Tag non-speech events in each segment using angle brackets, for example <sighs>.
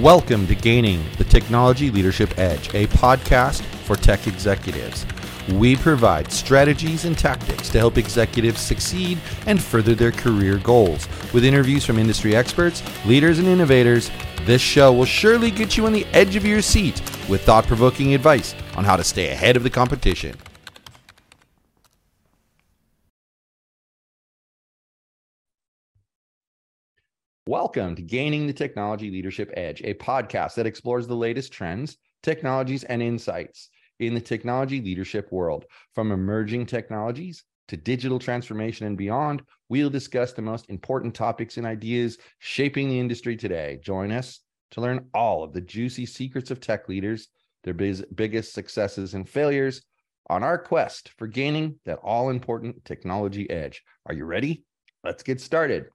Welcome to Gaining the Technology Leadership Edge, a podcast for tech executives. We provide strategies and tactics to help executives succeed and further their career goals. With interviews from industry experts, leaders, and innovators, this show will surely get you on the edge of your seat with thought provoking advice on how to stay ahead of the competition. Welcome to Gaining the Technology Leadership Edge, a podcast that explores the latest trends, technologies, and insights in the technology leadership world. From emerging technologies to digital transformation and beyond, we'll discuss the most important topics and ideas shaping the industry today. Join us to learn all of the juicy secrets of tech leaders, their biz- biggest successes and failures on our quest for gaining that all important technology edge. Are you ready? Let's get started.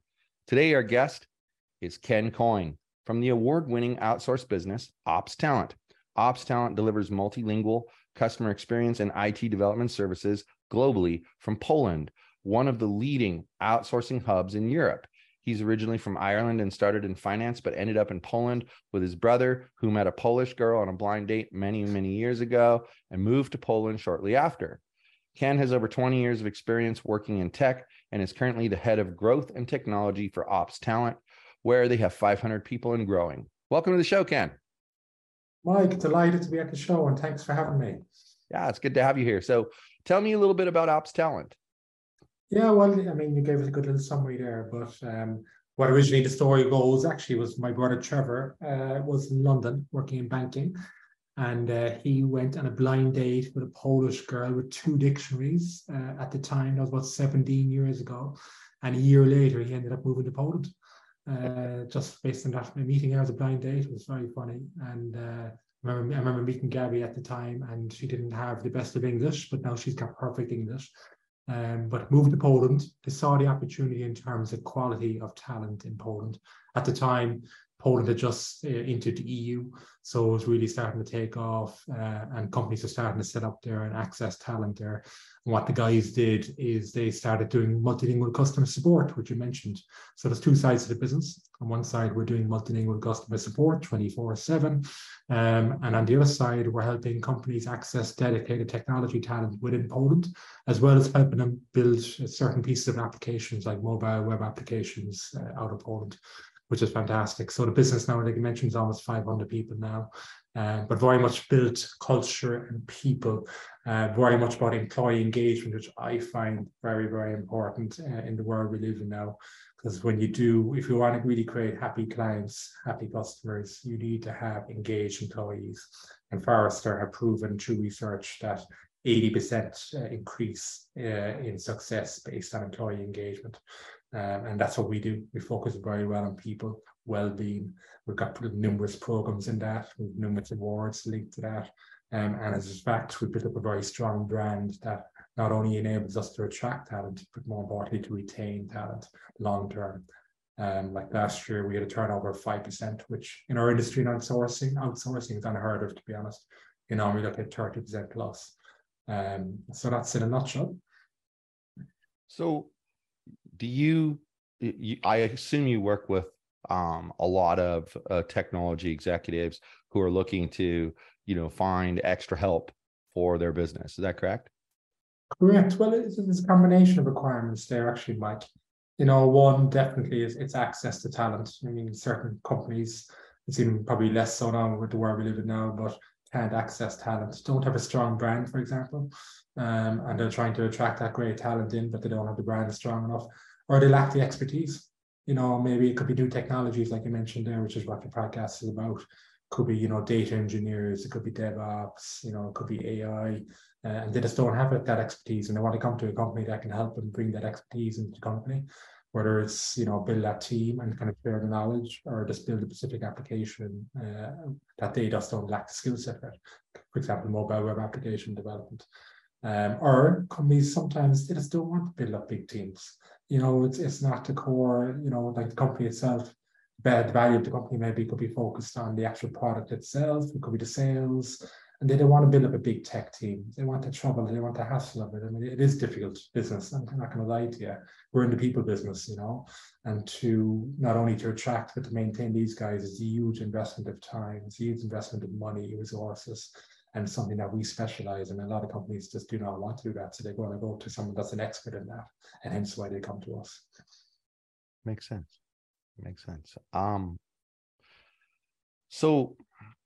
Today, our guest is Ken Coyne from the award winning outsource business Ops Talent. Ops Talent delivers multilingual customer experience and IT development services globally from Poland, one of the leading outsourcing hubs in Europe. He's originally from Ireland and started in finance, but ended up in Poland with his brother, who met a Polish girl on a blind date many, many years ago and moved to Poland shortly after. Ken has over 20 years of experience working in tech and is currently the head of growth and technology for Ops Talent, where they have 500 people and growing. Welcome to the show, Ken. Mike, delighted to be at the show and thanks for having me. Yeah, it's good to have you here. So tell me a little bit about Ops Talent. Yeah, well, I mean, you gave us a good little summary there, but um, what originally the story goes actually was my brother Trevor uh, was in London working in banking, and uh, he went on a blind date with a Polish girl with two dictionaries uh, at the time. That was about 17 years ago, and a year later he ended up moving to Poland uh, just based on that meeting her was a blind date. It was very funny. And uh, I, remember, I remember meeting Gabby at the time, and she didn't have the best of English, but now she's got perfect English. Um, but moved to Poland. They saw the opportunity in terms of quality of talent in Poland. At the time, Poland had just uh, entered the EU, so it was really starting to take off, uh, and companies are starting to set up there and access talent there. And what the guys did is they started doing multilingual customer support, which you mentioned. So there's two sides to the business. On one side, we're doing multilingual customer support 24 7. Um, and on the other side, we're helping companies access dedicated technology talent within Poland, as well as helping them build certain pieces of applications like mobile web applications uh, out of Poland which is fantastic. So the business now, like you mentioned, is almost 500 people now, uh, but very much built culture and people, uh, very much about employee engagement, which I find very, very important uh, in the world we live in now. Because when you do, if you want to really create happy clients, happy customers, you need to have engaged employees. And Forrester have proven through research that 80% uh, increase uh, in success based on employee engagement. Um, and that's what we do. We focus very well on people well-being. We've got numerous programs in that, We've numerous awards linked to that. Um, and as a fact, we built up a very strong brand that not only enables us to attract talent, but more importantly, to retain talent long term. Um, like last year, we had a turnover of 5%, which in our industry in outsourcing, outsourcing is unheard of, to be honest. You know, we look at 30% plus. Um, so that's in a nutshell. So do you, you I assume you work with um, a lot of uh, technology executives who are looking to, you know, find extra help for their business. Is that correct? Correct. Well, it's, it's a combination of requirements there, actually, Mike. You know, one definitely is it's access to talent. I mean, certain companies, it's even probably less so now with the world we live in now, but can't access talent, don't have a strong brand, for example, um, and they're trying to attract that great talent in, but they don't have the brand strong enough, or they lack the expertise. You know, maybe it could be new technologies, like you mentioned there, which is what the podcast is about. Could be, you know, data engineers, it could be DevOps, you know, it could be AI, uh, and they just don't have that expertise, and they want to come to a company that can help them bring that expertise into the company whether it's you know build that team and kind of share the knowledge or just build a specific application uh, that they just don't lack the skill set for. For example, mobile web application development. Um, or companies sometimes they just don't want to build up big teams. You know, it's it's not the core. You know, like the company itself. The value of the company maybe could be focused on the actual product itself. It could be the sales, and they don't want to build up a big tech team. They want the trouble, they want the hassle of it. I mean, it is difficult business. I'm not going to lie to you. We're in the people business, you know, and to not only to attract but to maintain these guys is a huge investment of time, it's a huge investment of money, resources, and something that we specialize in. A lot of companies just do not want to do that, so they want to go to someone that's an expert in that, and hence why they come to us. Makes sense. Makes sense. Um. So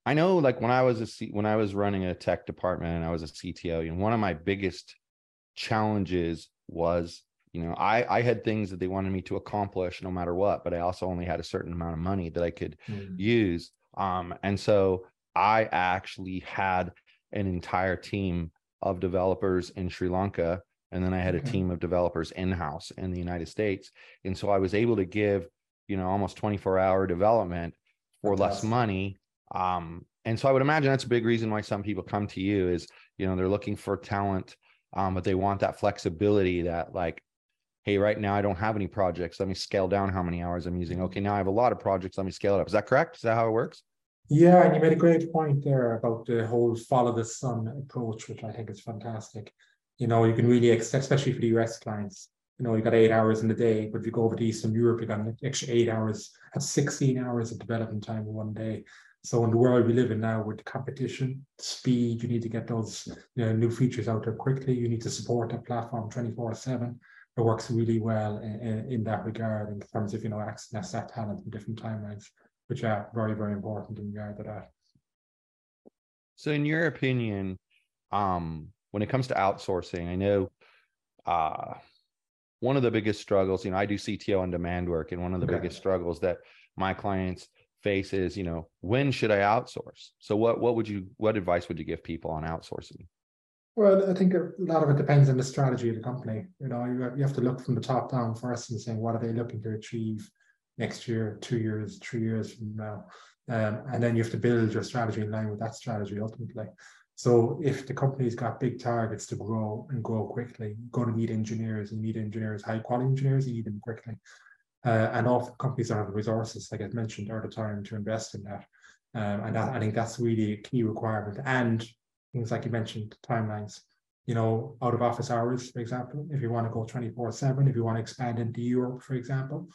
I know like when I was a C, when I was running a tech department and I was a CTO, you know, one of my biggest challenges was, you know, I I had things that they wanted me to accomplish no matter what, but I also only had a certain amount of money that I could mm. use. Um, and so I actually had an entire team of developers in Sri Lanka, and then I had a team of developers in house in the United States. And so I was able to give, you know, almost 24 hour development for less money um, and so I would imagine that's a big reason why some people come to you is, you know, they're looking for talent, um, but they want that flexibility that like, hey, right now I don't have any projects. Let me scale down how many hours I'm using. Okay, now I have a lot of projects. Let me scale it up. Is that correct? Is that how it works? Yeah, and you made a great point there about the whole follow the sun approach, which I think is fantastic. You know, you can really, especially for the US clients, you know, you got eight hours in the day, but if you go over to Eastern Europe, you got an extra eight hours, that's 16 hours of development time in one day. So in the world we live in now with competition, speed, you need to get those you know, new features out there quickly. You need to support a platform 24 seven. It works really well in, in, that regard in terms of, you know, access that talent in different timelines, which are very, very important in regard to that. So in your opinion, um, when it comes to outsourcing, I know uh, one of the biggest struggles, you know, I do CTO on demand work, and one of the okay. biggest struggles that my clients face is you know when should i outsource? So what what would you what advice would you give people on outsourcing? Well i think a lot of it depends on the strategy of the company. You know you, you have to look from the top down first and saying what are they looking to achieve next year two years three years from now? Um, and then you have to build your strategy in line with that strategy ultimately. So if the company's got big targets to grow and grow quickly, you're going to need engineers and need engineers, high quality engineers, you need them quickly. Uh, and often companies don't have the resources, like I mentioned, or the time to invest in that. Um, and that, I think that's really a key requirement. And things like you mentioned, timelines. You know, out of office hours, for example, if you want to go 24 7, if you want to expand into Europe, for example,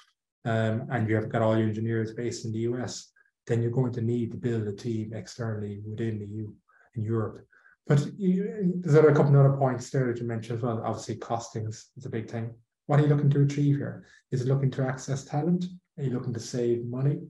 um, and you have got all your engineers based in the US, then you're going to need to build a team externally within the EU in Europe. But you, there's other a couple of other points there that you mentioned as well. Obviously, costings is a big thing. What are you looking to achieve here? Is it looking to access talent? Are you looking to save money?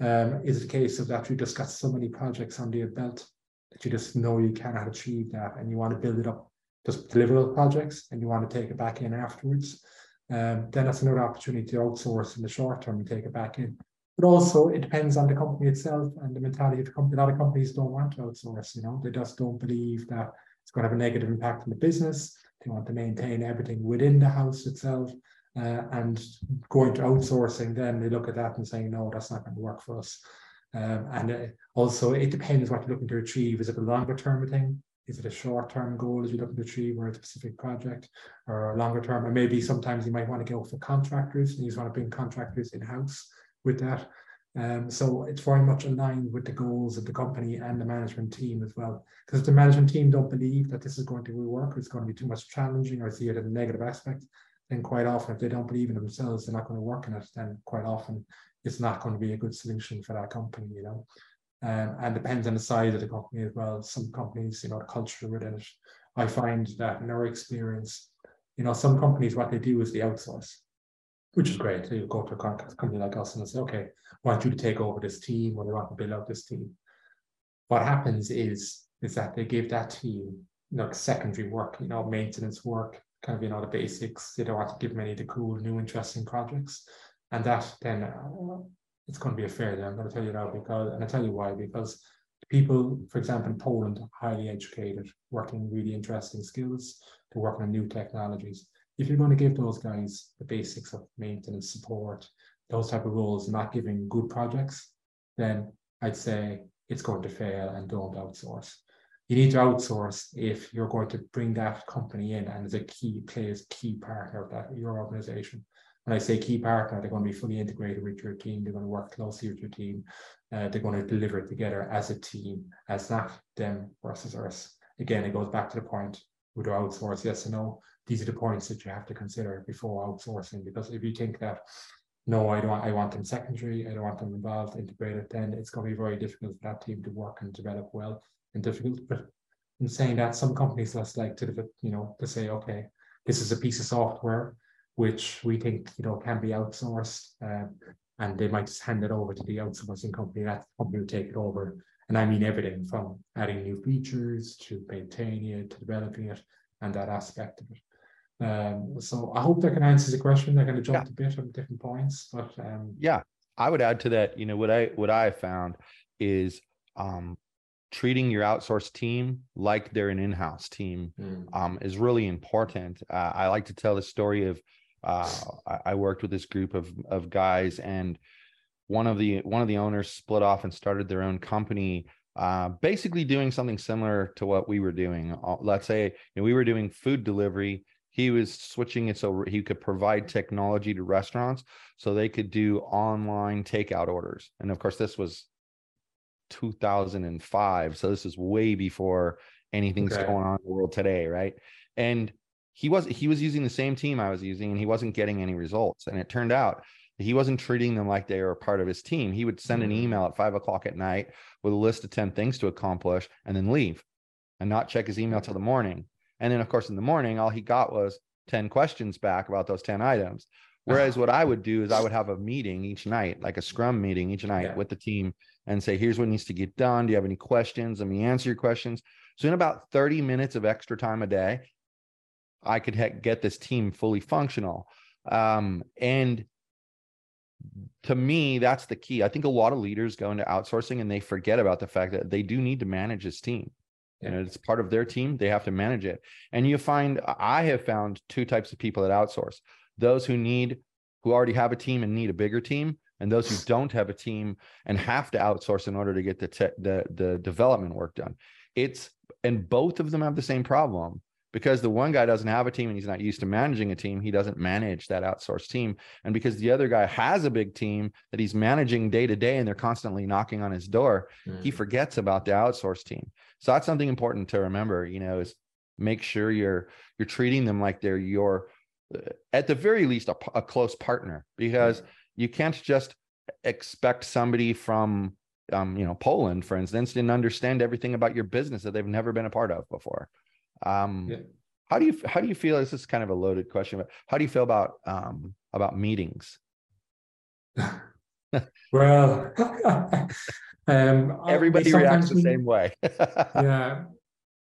Um, is it a case of that you just got so many projects under your belt that you just know you cannot achieve that and you want to build it up, just deliver those projects and you want to take it back in afterwards? Um, then that's another opportunity to outsource in the short term and take it back in. But also it depends on the company itself and the mentality of the company. A lot of companies don't want to outsource, you know, they just don't believe that it's going to have a negative impact on the business. They want to maintain everything within the house itself. Uh, and going to outsourcing, then they look at that and saying, no, that's not going to work for us. Um, and uh, also, it depends what you're looking to achieve. Is it a longer term thing? Is it a short term goal as you're looking to achieve or a specific project or a longer term? And maybe sometimes you might want to go for contractors and you just want to bring contractors in house with that. Um, so it's very much aligned with the goals of the company and the management team as well. Because if the management team don't believe that this is going to work, it's going to be too much challenging or see it as a negative aspect, then quite often if they don't believe in themselves, they're not going to work in it, then quite often it's not going to be a good solution for that company, you know. Um, and depends on the size of the company as well. Some companies, you know, the culture within it. I find that in our experience, you know, some companies what they do is they outsource which is great. So you go to a company like us and say, okay, I want you to take over this team or they want to build out this team. What happens is is that they give that team you know secondary work, you know, maintenance work, kind of you know the basics. They don't want to give them any of the cool, new, interesting projects, and that then uh, it's going to be a failure. I'm going to tell you now because, and I tell you why because people, for example, in Poland, highly educated, working really interesting skills, they're working on new technologies if you're going to give those guys the basics of maintenance support, those type of roles, not giving good projects, then I'd say it's going to fail and don't outsource. You need to outsource if you're going to bring that company in and as a key plays key partner of that your organization. when I say key partner, they're going to be fully integrated with your team. They're going to work closely with your team. Uh, they're going to deliver together as a team, as not them versus us. Again, it goes back to the point: would you outsource? Yes or no? These are the points that you have to consider before outsourcing. Because if you think that no, I don't. I want them secondary. I don't want them involved, integrated. Then it's going to be very difficult for that team to work and develop well. And difficult, but in saying that, some companies just like to, you know, to say, okay, this is a piece of software which we think you know can be outsourced, uh, and they might just hand it over to the outsourcing company. That company will take it over, and I mean everything from adding new features to maintaining it to developing it and that aspect of it. Um, so I hope that can answer the question. They're going to jump yeah. a bit on different points, but um, yeah, I would add to that. You know what I what I found is um, treating your outsourced team like they're an in-house team mm. um, is really important. Uh, I like to tell the story of uh, I, worked with this group of of guys, and one of the one of the owners split off and started their own company, uh, basically doing something similar to what we were doing. Uh, let's say you know, we were doing food delivery. He was switching it so he could provide technology to restaurants so they could do online takeout orders. And of course, this was 2005. So this is way before anything's okay. going on in the world today, right? And he was he was using the same team I was using, and he wasn't getting any results. And it turned out he wasn't treating them like they were part of his team. He would send an mm-hmm. email at five o'clock at night with a list of 10 things to accomplish and then leave and not check his email till the morning. And then, of course, in the morning, all he got was 10 questions back about those 10 items. <sighs> Whereas what I would do is I would have a meeting each night, like a scrum meeting each night yeah. with the team and say, here's what needs to get done. Do you have any questions? Let me answer your questions. So in about 30 minutes of extra time a day, I could ha- get this team fully functional. Um, and to me, that's the key. I think a lot of leaders go into outsourcing and they forget about the fact that they do need to manage this team. And it's part of their team. They have to manage it. And you find, I have found two types of people that outsource those who need, who already have a team and need a bigger team, and those who don't have a team and have to outsource in order to get the te- the the development work done. It's and both of them have the same problem because the one guy doesn't have a team and he's not used to managing a team he doesn't manage that outsourced team and because the other guy has a big team that he's managing day to day and they're constantly knocking on his door mm. he forgets about the outsourced team so that's something important to remember you know is make sure you're you're treating them like they're your uh, at the very least a, a close partner because you can't just expect somebody from um, you know Poland, for instance, to understand everything about your business that they've never been a part of before. Um, yeah. How do you how do you feel? This is kind of a loaded question, but how do you feel about um, about meetings? <laughs> <laughs> well, <laughs> um, everybody reacts the same way. <laughs> yeah,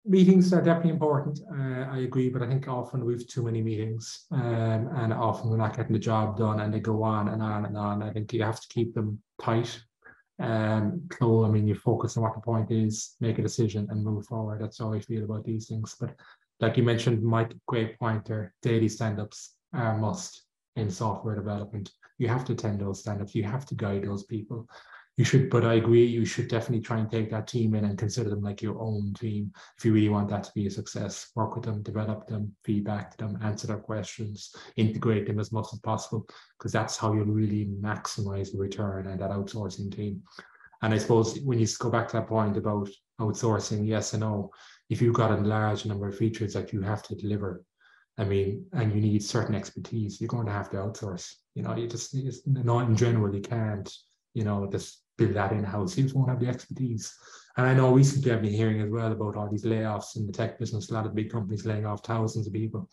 meetings are definitely important. Uh, I agree, but I think often we've too many meetings, um, and often we're not getting the job done, and they go on and on and on. I think you have to keep them tight. Um, so I mean, you focus on what the point is, make a decision, and move forward. That's how I feel about these things. But like you mentioned, Mike, great pointer. Daily stand-ups are must in software development. You have to attend those stand-ups. You have to guide those people you should, but I agree, you should definitely try and take that team in and consider them like your own team. If you really want that to be a success, work with them, develop them, feedback to them, answer their questions, integrate them as much as possible, because that's how you'll really maximize the return and that outsourcing team. And I suppose when you go back to that point about outsourcing, yes and no, if you've got a large number of features that you have to deliver, I mean, and you need certain expertise, you're going to have to outsource. You know, you just, you just not in general, you can't, you know, just build that in house. He just won't have the expertise. And I know recently I've been hearing as well about all these layoffs in the tech business, a lot of big companies laying off thousands of people.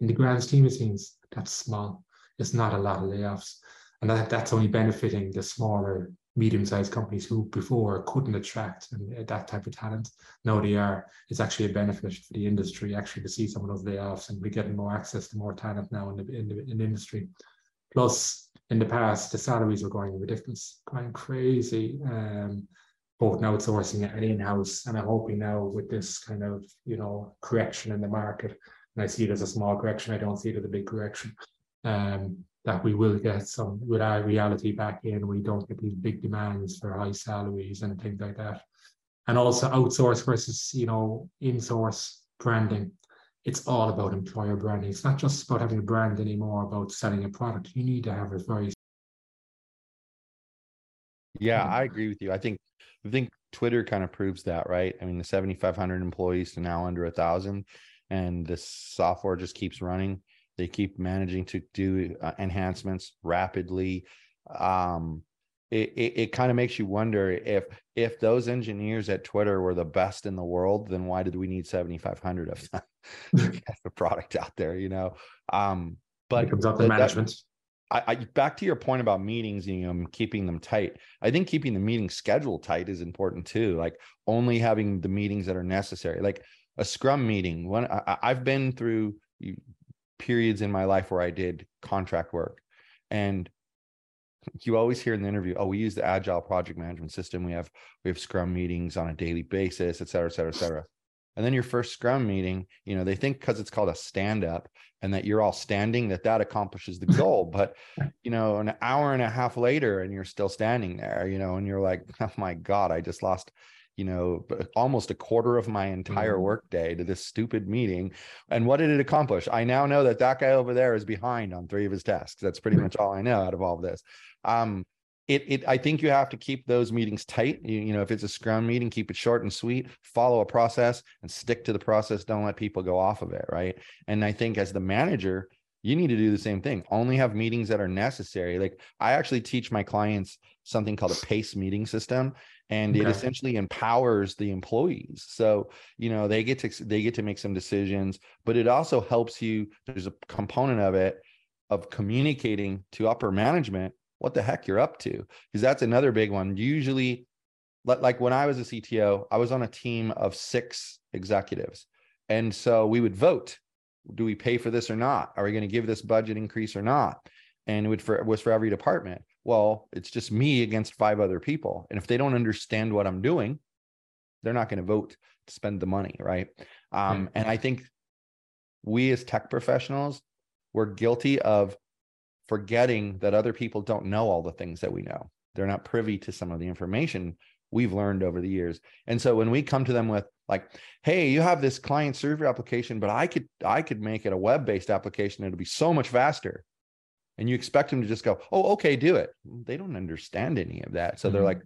In the grand scheme of things, that's small. It's not a lot of layoffs. And that, that's only benefiting the smaller, medium sized companies who before couldn't attract that type of talent. Now they are. It's actually a benefit for the industry actually to see some of those layoffs and we're getting more access to more talent now in the, in the, in the industry. Plus, in the past, the salaries were going ridiculous, going crazy. Um, both outsourcing and in-house, and I'm hoping now with this kind of you know correction in the market, and I see it as a small correction. I don't see it as a big correction. Um, that we will get some with our reality back in. We don't get these big demands for high salaries and things like that. And also outsource versus you know in-source branding it's all about employer branding. It's not just about having a brand anymore, about selling a product. You need to have a very yeah, I agree with you. I think I think Twitter kind of proves that, right? I mean, the 7,500 employees to now under a thousand, and the software just keeps running. They keep managing to do uh, enhancements rapidly. Um, it, it, it kind of makes you wonder if if those engineers at Twitter were the best in the world, then why did we need 7,500 of them <laughs> to <laughs> get the product out there? You know, um, but it comes up to management. I, I, back to your point about meetings, you know, keeping them tight. I think keeping the meeting schedule tight is important too. Like only having the meetings that are necessary, like a Scrum meeting. When I, I've been through periods in my life where I did contract work, and you always hear in the interview, "Oh, we use the Agile project management system. We have we have Scrum meetings on a daily basis, et cetera, et cetera, et cetera." And then your first Scrum meeting, you know, they think because it's called a stand up and that you're all standing that that accomplishes the goal. <laughs> But, you know, an hour and a half later and you're still standing there, you know, and you're like, oh my God, I just lost, you know, almost a quarter of my entire mm. workday to this stupid meeting. And what did it accomplish? I now know that that guy over there is behind on three of his tasks. That's pretty much all I know out of all of this. Um, it, it i think you have to keep those meetings tight you, you know if it's a scrum meeting keep it short and sweet follow a process and stick to the process don't let people go off of it right and i think as the manager you need to do the same thing. Only have meetings that are necessary. Like i actually teach my clients something called a pace meeting system and okay. it essentially empowers the employees. So you know they get to they get to make some decisions but it also helps you there's a component of it of communicating to upper management what the heck you're up to because that's another big one. Usually like when i was a cto i was on a team of six executives and so we would vote do we pay for this or not? Are we going to give this budget increase or not? And it for, was for every department. Well it's just me against five other people. And if they don't understand what i'm doing they're not going to vote to spend the money right? Um, and i think we as tech professionals we're guilty of forgetting that other people don't know all the things that we know. They're not privy to some of the information we've learned over the years. And so when we come to them with like, hey, you have this client server application, but I could I could make it a web-based application. It'll be so much faster. And you expect them to just go, oh, okay, do it. They don't understand any of that. So mm-hmm. they're like,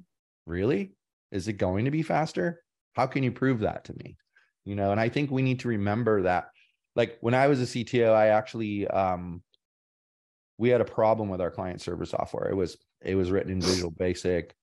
really? Is it going to be faster? How can you prove that to me? You know, and I think we need to remember that. Like when I was a CTO, I actually um, we had a problem with our client server software. It was it was written in Visual Basic,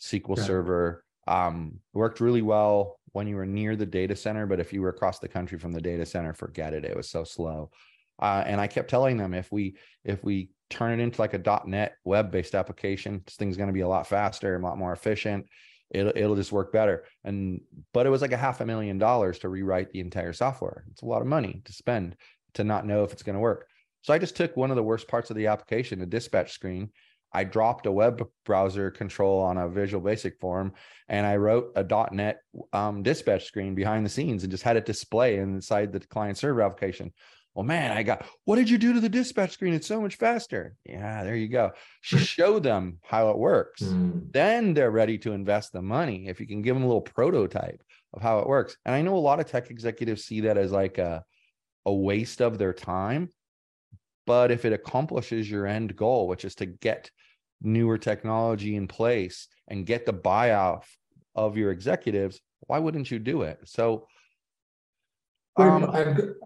SQL yeah. Server. Um, worked really well when you were near the data center, but if you were across the country from the data center, forget it. It was so slow. Uh, and I kept telling them if we if we turn it into like a .NET web based application, this thing's going to be a lot faster, a lot more efficient. It'll it'll just work better. And but it was like a half a million dollars to rewrite the entire software. It's a lot of money to spend to not know if it's going to work. So I just took one of the worst parts of the application, the dispatch screen. I dropped a web browser control on a Visual Basic form, and I wrote a .NET um, dispatch screen behind the scenes and just had it display inside the client server application. Well, man, I got. What did you do to the dispatch screen? It's so much faster. Yeah, there you go. Show them how it works. Mm. Then they're ready to invest the money. If you can give them a little prototype of how it works, and I know a lot of tech executives see that as like a a waste of their time but if it accomplishes your end goal, which is to get newer technology in place and get the buyout of your executives, why wouldn't you do it? So, um,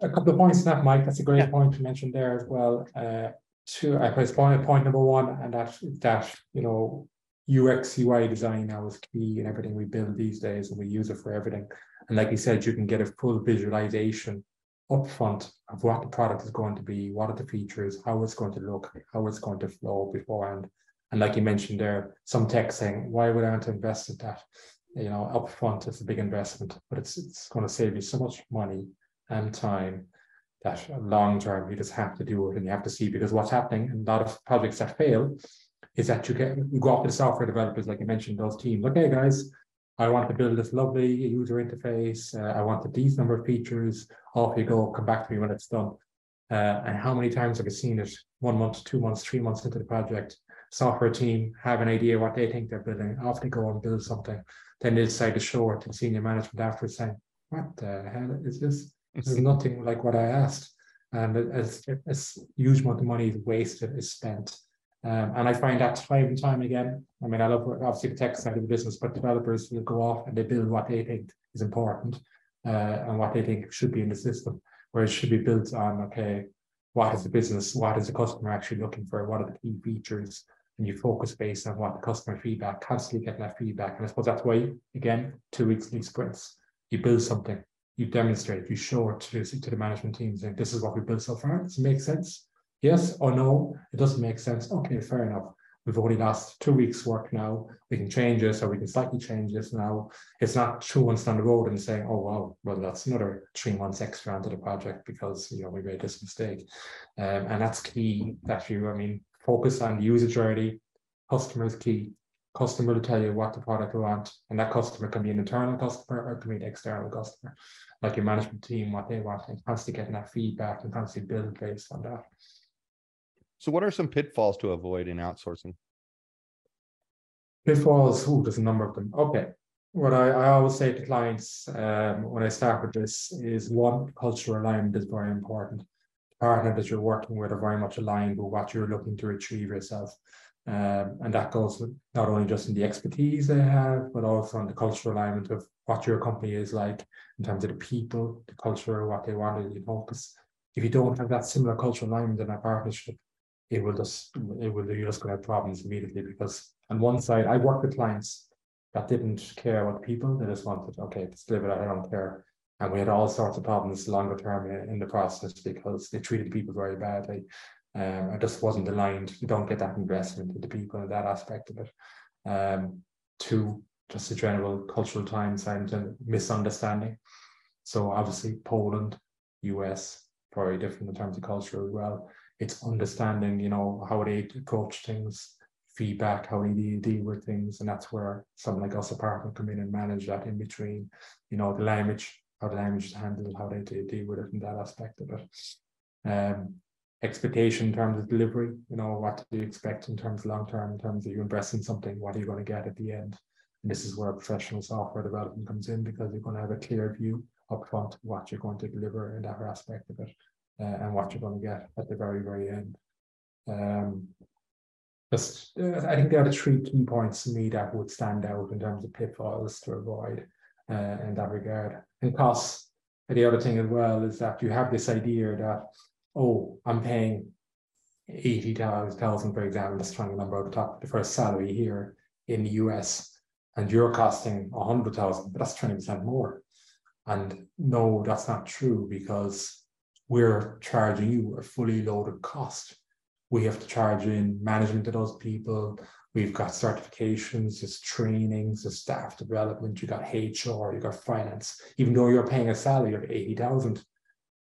a couple of points that, Mike. That's a great yeah. point to mention there as well. Uh, to I suppose point, point number one, and that that you know UX UI design now is key in everything we build these days, and we use it for everything. And like you said, you can get a full visualization upfront of what the product is going to be, what are the features, how it's going to look, how it's going to flow beforehand. And like you mentioned there, some tech saying, why would I want to invest in that? You know, upfront it's a big investment, but it's it's going to save you so much money and time that long term you just have to do it and you have to see because what's happening in a lot of projects that fail is that you get you go to the software developers, like you mentioned, those teams. Okay, guys, I want to build this lovely user interface. Uh, I wanted these number of features. Off you go. Come back to me when it's done. Uh, and how many times have I seen it? One month, two months, three months into the project, software team have an idea what they think they're building. Off they go and build something. Then they decide to show it to senior management after saying, "What the hell is this?" this is <laughs> nothing like what I asked. And it's, it's huge amount of money is wasted, is spent. Um, and I find that time and time again. I mean, I love obviously the tech side of the business, but developers will go off and they build what they think is important uh, and what they think should be in the system, where it should be built on okay, what is the business, what is the customer actually looking for, what are the key features, and you focus based on what the customer feedback, constantly getting that feedback. And I suppose that's why, again, two weekly sprints, you build something, you demonstrate, you show it to, to the management team, saying, this is what we built so far. Does it make sense? Yes or no? It doesn't make sense. Okay, fair enough. We've only lost two weeks' work now. We can change this or we can slightly change this now. It's not two months down the road and saying, oh, wow, well, that's another three months extra onto the project because, you know, we made this mistake. Um, and that's key that you, I mean, focus on the user journey. Customer is key. Customer will tell you what the product they want, and that customer can be an internal customer or it can be an external customer, like your management team, what they want, and constantly getting that feedback and constantly build based on that. So, what are some pitfalls to avoid in outsourcing? Pitfalls, oh, there's a number of them. Okay. What I, I always say to clients um, when I start with this is one, cultural alignment is very important. The partner that you're working with are very much aligned with what you're looking to achieve yourself. Um, and that goes not only just in the expertise they have, but also in the cultural alignment of what your company is like in terms of the people, the culture, what they want to focus. If you don't have that similar cultural alignment in a partnership, it will just it will you're just to have problems immediately because on one side I work with clients that didn't care about people. They just wanted okay deliver that I don't care. And we had all sorts of problems longer term in, in the process because they treated people very badly. Um, it just wasn't aligned. You don't get that investment into people in that aspect of it. Um, two just a general cultural time and misunderstanding. So obviously Poland US very different in terms of culture as well it's understanding, you know, how they approach things, feedback, how they deal with things. And that's where someone like us, a partner, come in and manage that in between, you know, the language, how the language is handled, how they, deal with it in that aspect of it. Um, expectation in terms of delivery, you know, what do you expect in terms of long term, in terms of you invest in something, what are you going to get at the end? And this is where professional software development comes in because you're going to have a clear view upfront what you're going to deliver in that aspect of it uh, and what you're going to get at the very, very end. Um, just, uh, I think there are the three key points to me that would stand out in terms of pitfalls to avoid uh, in that regard. And costs. The other thing as well is that you have this idea that, oh, I'm paying 80,000, for example, just trying to remember the top, the first salary here in the US, and you're costing 100,000, but that's 20% more. And no, that's not true because we're charging you a fully loaded cost. We have to charge in management to those people. We've got certifications, there's trainings, there's staff development, you got HR, you got finance. Even though you're paying a salary of 80,000,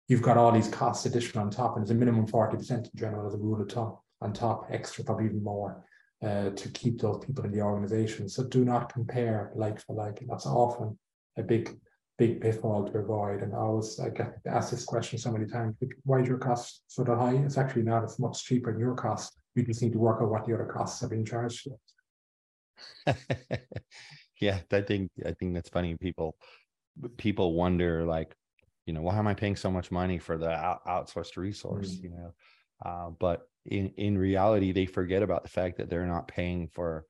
you've got all these costs additional on top, and there's a minimum 40% in general as a rule of thumb on top, extra, probably even more, uh, to keep those people in the organization. So do not compare like for like. And that's often a big big pitfall to avoid. And I always I get asked this question so many times: Why is your cost so high? It's actually not. It's much cheaper than your cost. You just need to work out what the other costs have been charged. <laughs> yeah, I think I think that's funny. People people wonder like, you know, why am I paying so much money for the out- outsourced resource? Mm-hmm. You know, uh, but in in reality, they forget about the fact that they're not paying for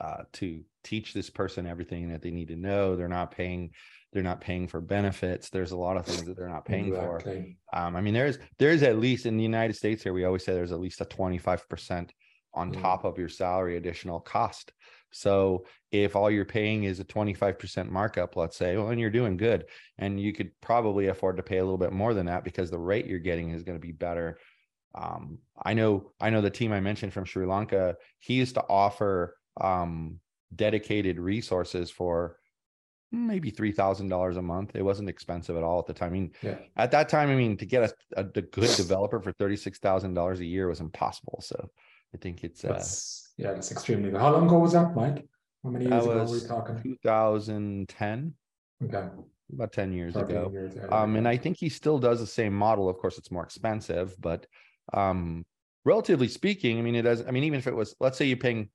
uh, to teach this person everything that they need to know. They're not paying they're not paying for benefits there's a lot of things that they're not paying exactly. for um, i mean there's there's at least in the united states here we always say there's at least a 25% on mm. top of your salary additional cost so if all you're paying is a 25% markup let's say well and you're doing good and you could probably afford to pay a little bit more than that because the rate you're getting is going to be better um, i know i know the team i mentioned from sri lanka he used to offer um, dedicated resources for maybe three thousand dollars a month. It wasn't expensive at all at the time. I mean, yeah. at that time, I mean, to get a, a, a good <laughs> developer for thirty six thousand dollars a year was impossible. So I think it's uh, yeah, that's extremely. How long ago was that, Mike? How many years ago were we talking? Two thousand ten. Okay. About 10 years ago. Years, um, and I think he still does the same model. Of course, it's more expensive, but um, relatively speaking, I mean, it does. I mean, even if it was, let's say you're paying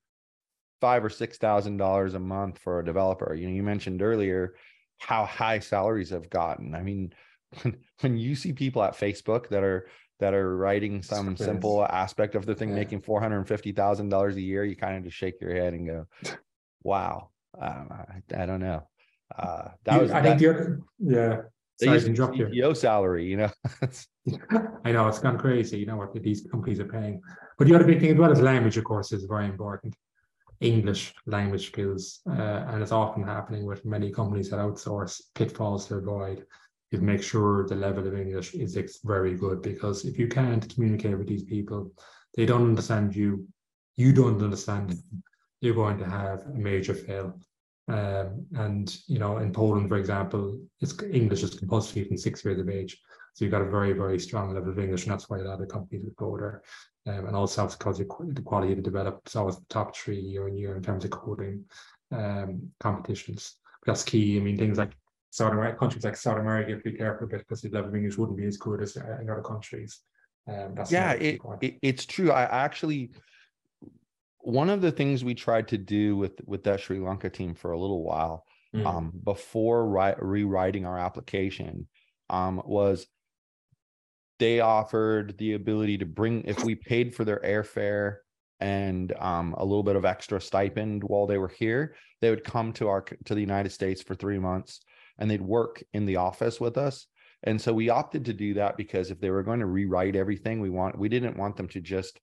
five or six thousand dollars a month for a developer. You know, you mentioned earlier how high salaries have gotten. I mean, when, <laughs> when you see people at Facebook that are that are writing some simple aspect of the thing, yeah. making four hundred and fifty thousand dollars a year, you kind of just shake your head and go, <laughs> "Wow, um, I, I, don't know." Uh, that you, was I that, think the yeah. They Sorry, used to CEO salary, you know. <laughs> I know it's gone crazy. You know what these companies are paying. But the other big thing as well is language, of course, is very important. English language skills, uh, and it's often happening with many companies that outsource pitfalls to avoid is make sure the level of English is very good because if you can't communicate with these people, they don't understand you, you don't understand them, you're going to have a major fail. Um, and you know, in Poland, for example, it's English is compulsory from six years of age. So you've got a very, very strong level of English, and that's why a lot of companies would go there. Um, and also because the quality of the developed is always the top three year on year in terms of coding um, competitions. That's key. I mean, things like South America, countries like South America, be careful bit because the level of English wouldn't be as good as uh, in other countries. Um, yeah, it, it, it's true. I actually one of the things we tried to do with with that Sri Lanka team for a little while mm. um, before ri- rewriting our application um, was they offered the ability to bring if we paid for their airfare and um, a little bit of extra stipend while they were here they would come to our to the united states for three months and they'd work in the office with us and so we opted to do that because if they were going to rewrite everything we want we didn't want them to just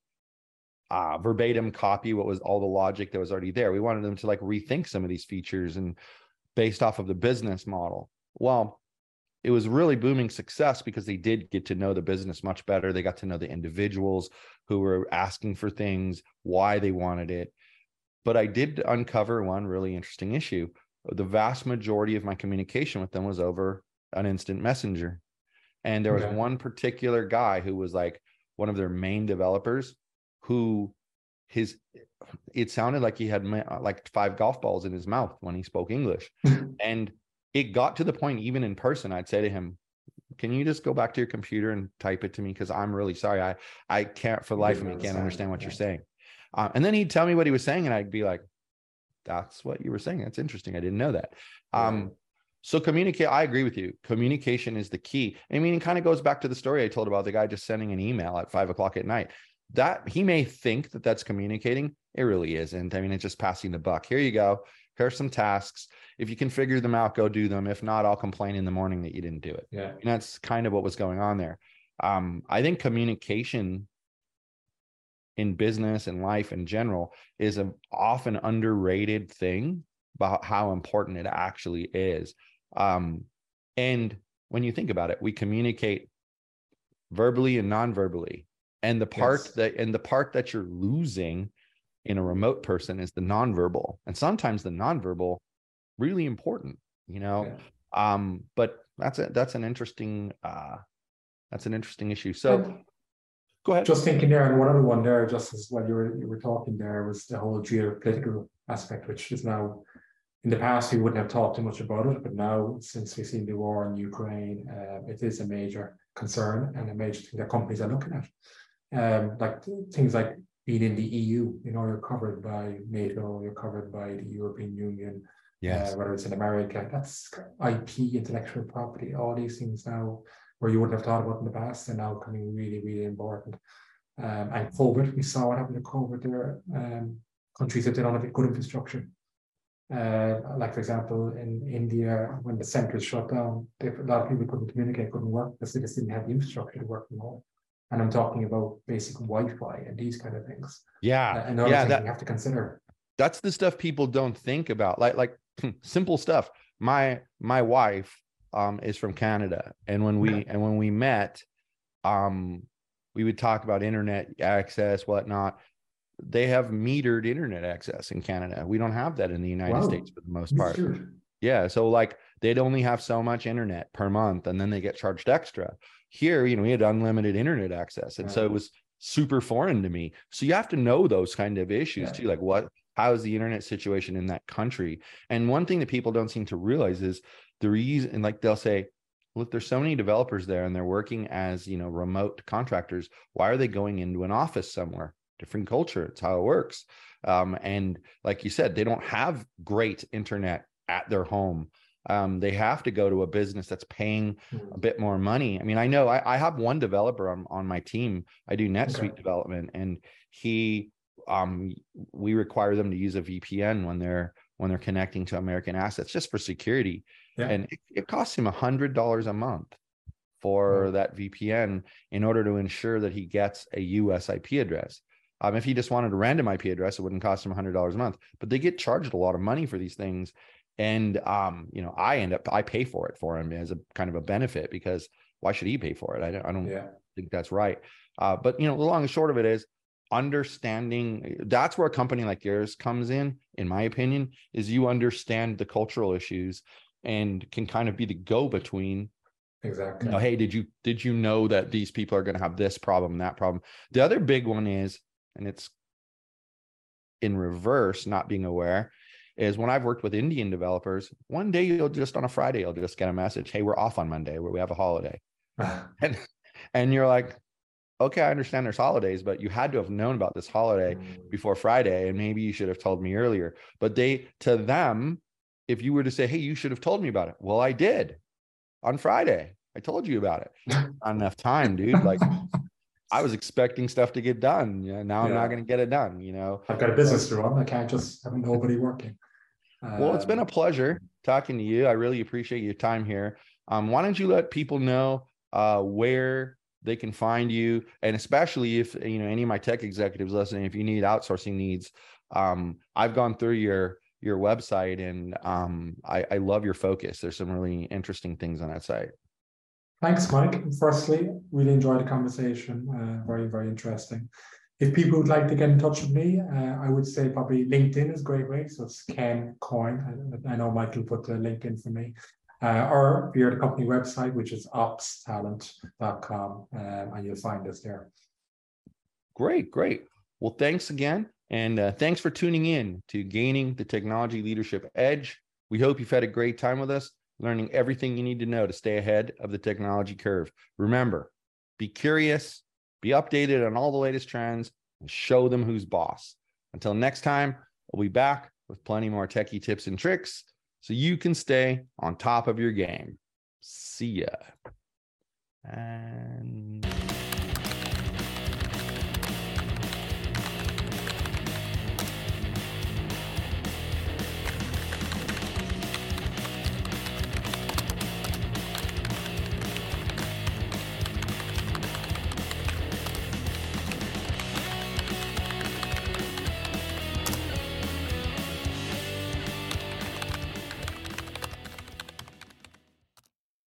uh, verbatim copy what was all the logic that was already there. We wanted them to like rethink some of these features and based off of the business model. Well, it was really booming success because they did get to know the business much better. They got to know the individuals who were asking for things, why they wanted it. But I did uncover one really interesting issue. The vast majority of my communication with them was over an instant messenger. And there was yeah. one particular guy who was like one of their main developers who his it sounded like he had uh, like five golf balls in his mouth when he spoke English. <laughs> and it got to the point, even in person, I'd say to him, Can you just go back to your computer and type it to me? Because I'm really sorry. I I can't for the life of me can't understand what yeah. you're saying. Uh, and then he'd tell me what he was saying, and I'd be like, That's what you were saying. That's interesting. I didn't know that. Um, so communicate. I agree with you. Communication is the key. I mean, it kind of goes back to the story I told about the guy just sending an email at five o'clock at night that he may think that that's communicating. It really isn't. I mean, it's just passing the buck. Here you go. Here's some tasks. If you can figure them out, go do them. If not, I'll complain in the morning that you didn't do it. Yeah. And that's kind of what was going on there. Um, I think communication in business and life in general is an often underrated thing about how important it actually is. Um, and when you think about it, we communicate verbally and non-verbally and the part yes. that and the part that you're losing in a remote person is the nonverbal and sometimes the nonverbal really important you know? Yeah. um but that's a that's an interesting uh that's an interesting issue. So and go ahead. just thinking there and one other one there just as while you were you were talking there was the whole geopolitical aspect which is now in the past we wouldn't have talked too much about it but now since we've seen the war in ukraine uh, it is a major concern and a major thing that companies are looking at. Um, like things like being in the EU, you know, you're covered by NATO, you're covered by the European Union, yes. Uh, whether it's in America, that's IP, intellectual property, all these things now where you wouldn't have thought about in the past are now coming really, really important. Um, and COVID, we saw what happened to COVID there. Um, countries that did not have good infrastructure. Uh, like, for example, in India, when the centers shut down, a lot of people couldn't communicate, couldn't work because they just didn't have the infrastructure to work from home and I'm talking about basic Wi-Fi and these kind of things. Yeah, and yeah, that, you have to consider. That's the stuff people don't think about, like like simple stuff. My my wife um, is from Canada, and when we and when we met, um, we would talk about internet access, whatnot. They have metered internet access in Canada. We don't have that in the United wow. States for the most part. Yeah, so like they'd only have so much internet per month, and then they get charged extra. Here, you know, we had unlimited internet access. And so it was super foreign to me. So you have to know those kind of issues yeah. too. Like what, how is the internet situation in that country? And one thing that people don't seem to realize is the reason, like they'll say, look, there's so many developers there and they're working as, you know, remote contractors. Why are they going into an office somewhere? Different culture. It's how it works. Um, and like you said, they don't have great internet at their home um, they have to go to a business that's paying a Mm. bit more money. I mean, I know I, I have one developer on, on my team. I do NetSuite Okay. development, and he um we require them to use a VPN when they're when they're connecting to American assets just for security. Yeah. And it, it costs him a hundred dollars a month for Wow. that VPN in order to ensure that he gets a US IP address. Um, if he just wanted a random IP address, it wouldn't cost him hundred dollars a month. But they get charged a lot of money for these things, and um, you know, I end up I pay for it for him as a kind of a benefit because why should he pay for it? I don't I don't Yeah. think that's right. Uh, but you know, the long and short of it is understanding that's where a company like yours comes in, in my opinion, is you understand the cultural issues and can kind of be the go-between Exactly. you know, hey, did you did you know that these people are going to have this problem, that problem? The other big one is, and it's in reverse, not being aware, is when I've worked with Indian developers, one day you'll just on a Friday, you'll just get a message, hey, we're off on Monday, where we have a holiday. <laughs> And and you're like, okay, I understand there's holidays, but you had to have known about this holiday Mm. before Friday, and maybe you should have told me earlier. But they, to them, if you were to say, "Hey, you should have told me about it," well, I did on Friday. I told you about it. <laughs> Not enough time, dude. Like I was expecting stuff to get done. Yeah, now I'm not going to get it done. You know. I've got a business to run. I can't just have nobody working. Well, it's been a Um, pleasure talking to you. I really appreciate your time here. Um, why don't you let people know uh, where they can find you, and especially if you know any of my tech executives listening, if you need outsourcing needs, um, I've gone through your your website and um, I, I love your focus. There's some really interesting things on that site. Thanks, Mike. Firstly, really enjoyed the conversation. Uh, very, very interesting. If people would like to get in touch with me, uh, I would say probably LinkedIn is a great way. So it's Ken Coyne. I, I know Michael put the link in for me. Uh, or via the company website, which is opstalent.com, um, and you'll find us there. Great, great. Well, thanks again. And uh, thanks for tuning in to Gaining the Technology Leadership Edge. We hope you've had a great time with us, learning everything you need to know to stay ahead of the technology curve. Remember, be curious, be updated on all the latest trends, and show them who's boss. Until next time, we'll be back with plenty more techie tips and tricks so you can stay on top of your game. See ya. And.